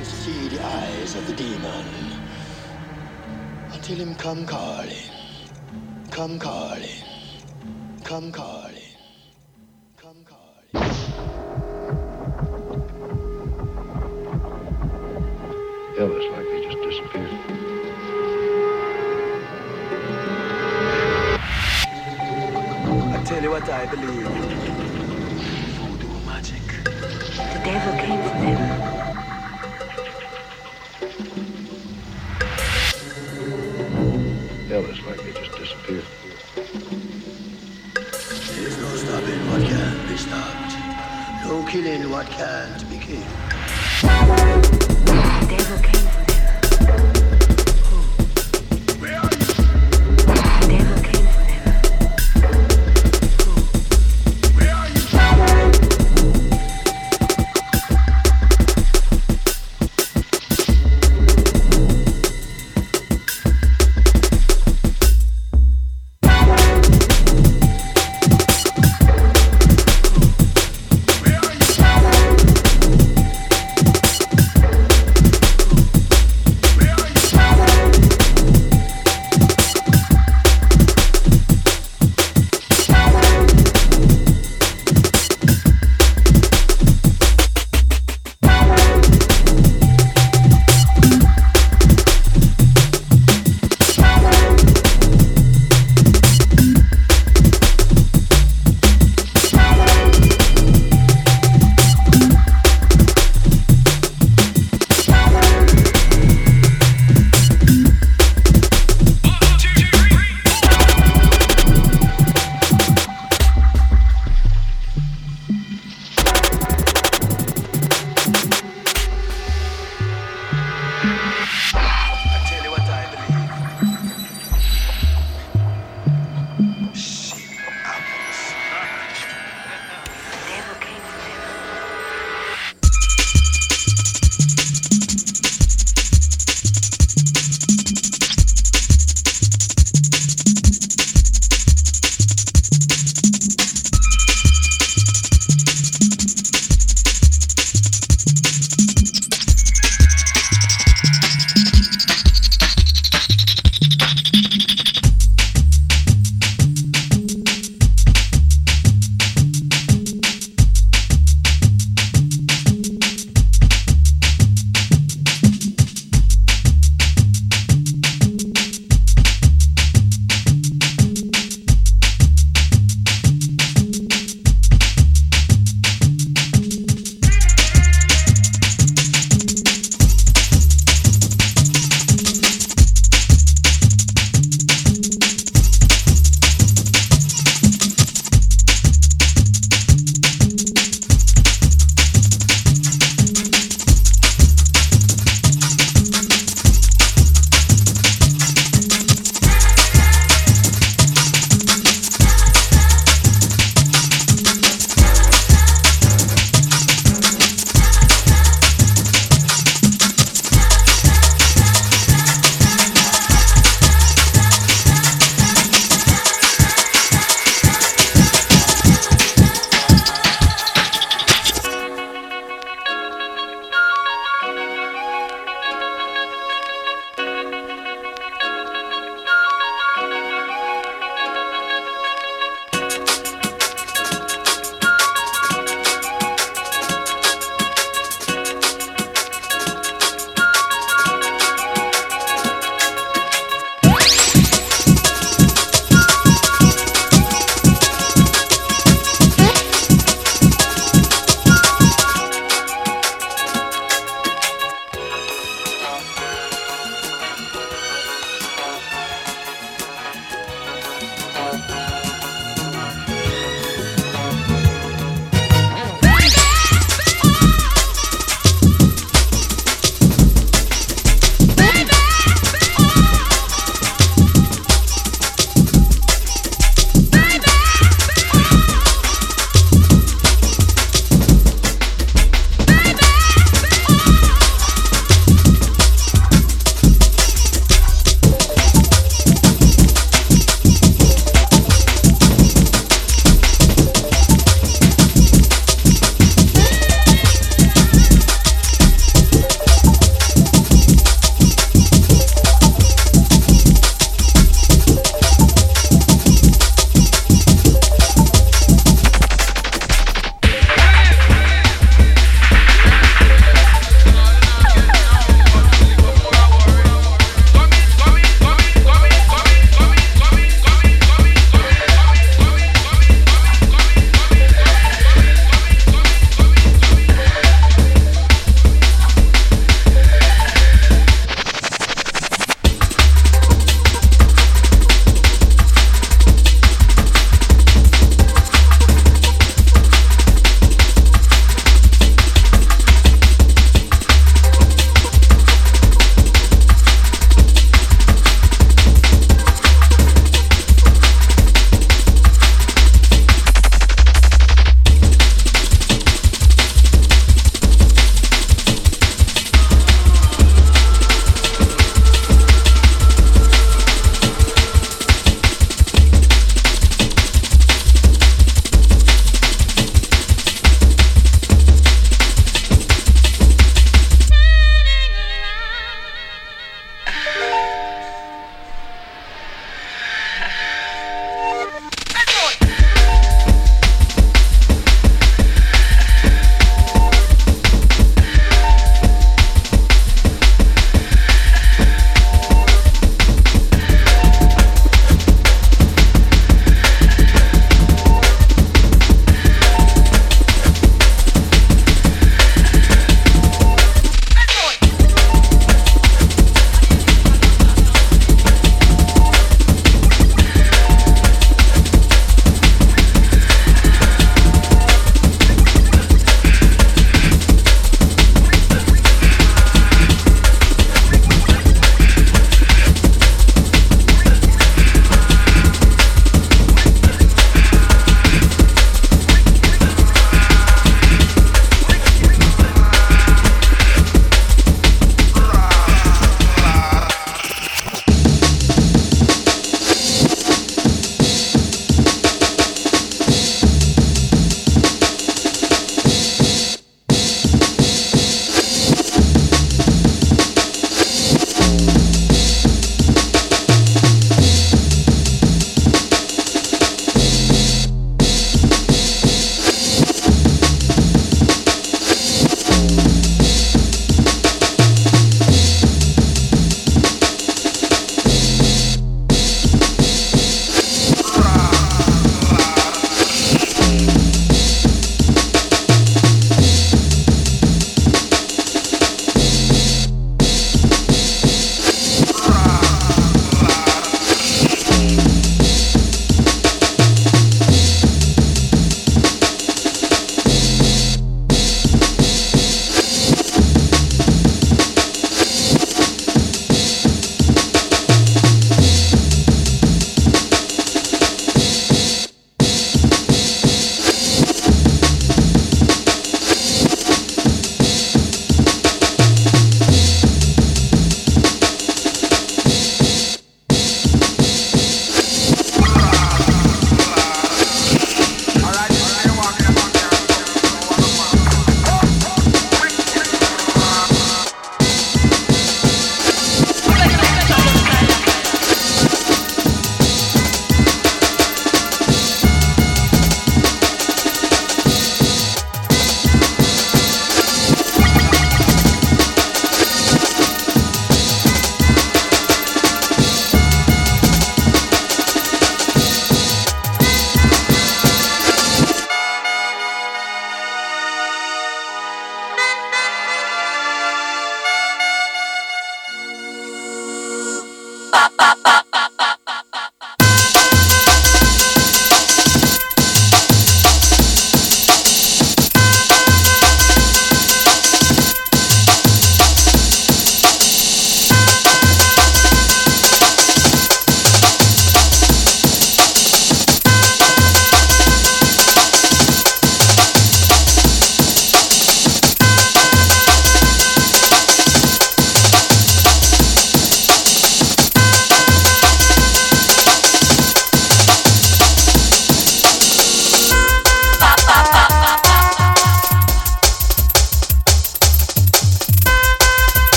can't see the eyes of the demon until him come calling, come calling, come calling, come calling. Elvis like he just disappeared. I tell you what I believe. Voodoo magic. The devil came for them. No killing what can't be killed.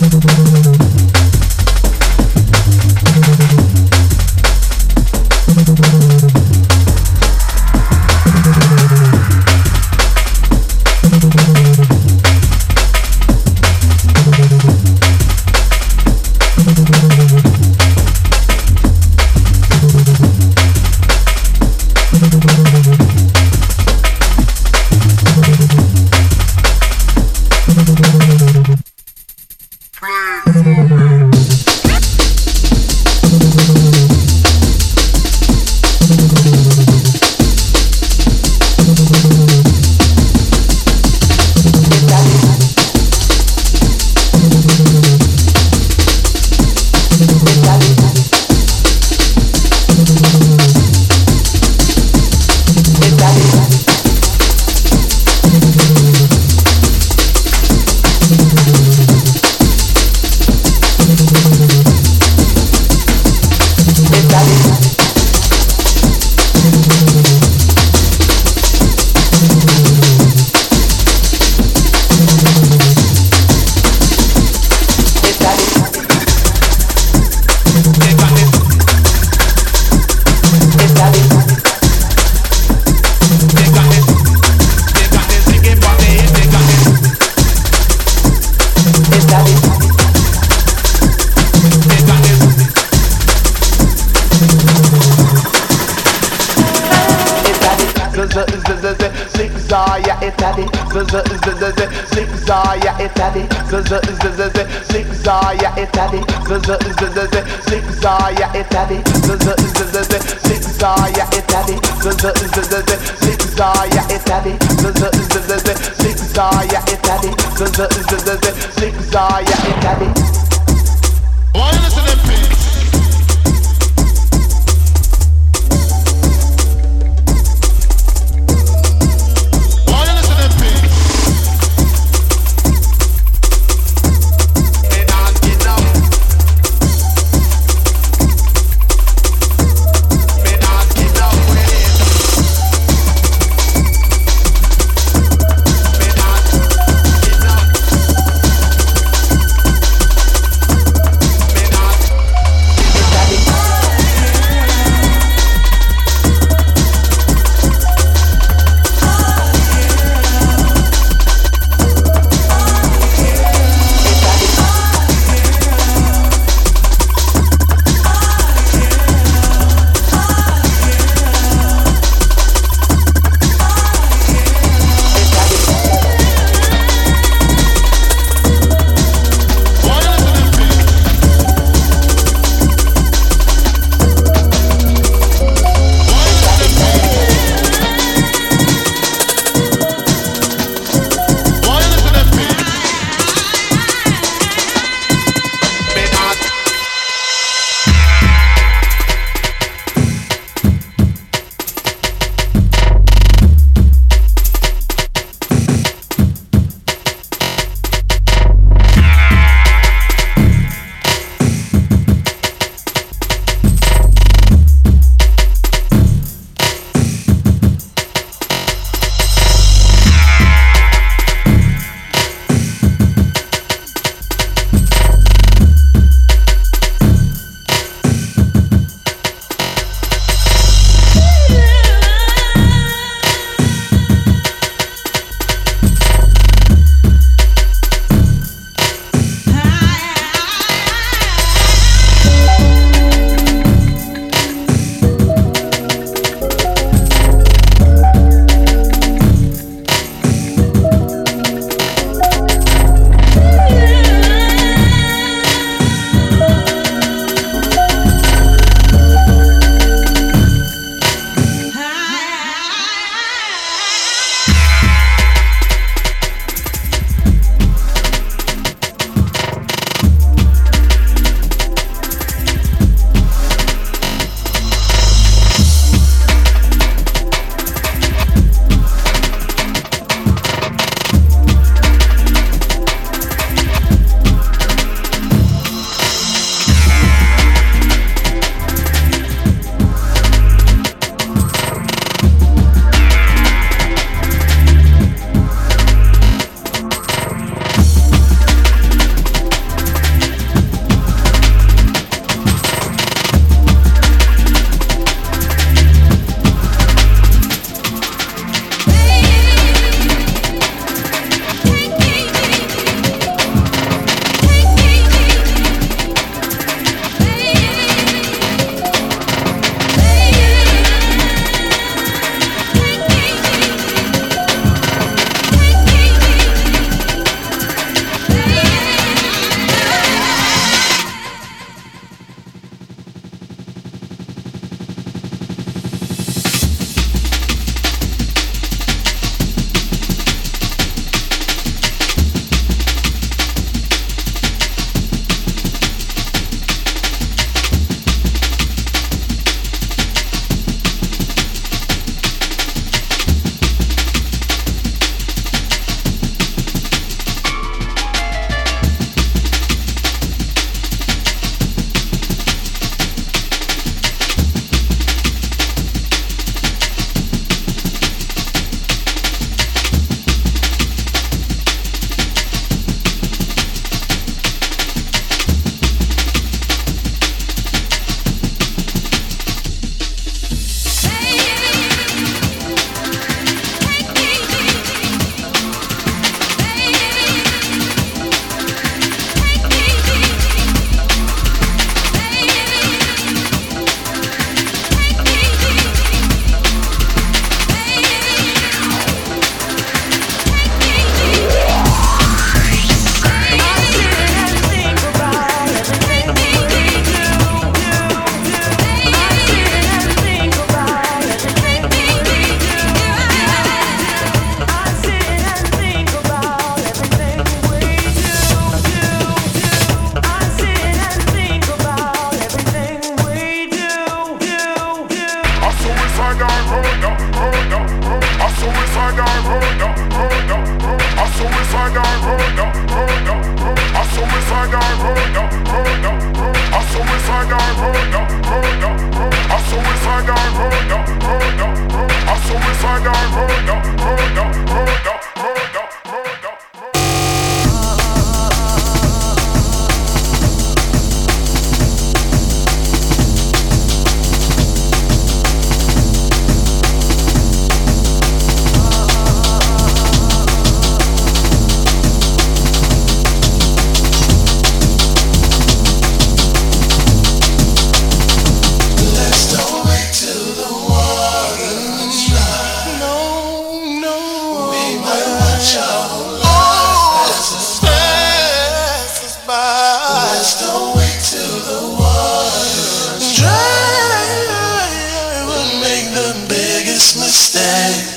どどどどどど You got it.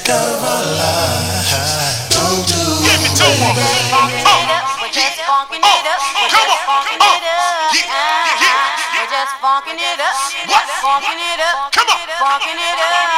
Of our life. Don't do it, baby. Uh, we're just funking it up. We're just funking it up. We're just funking it up. Funking it up. Come on. Funking it up.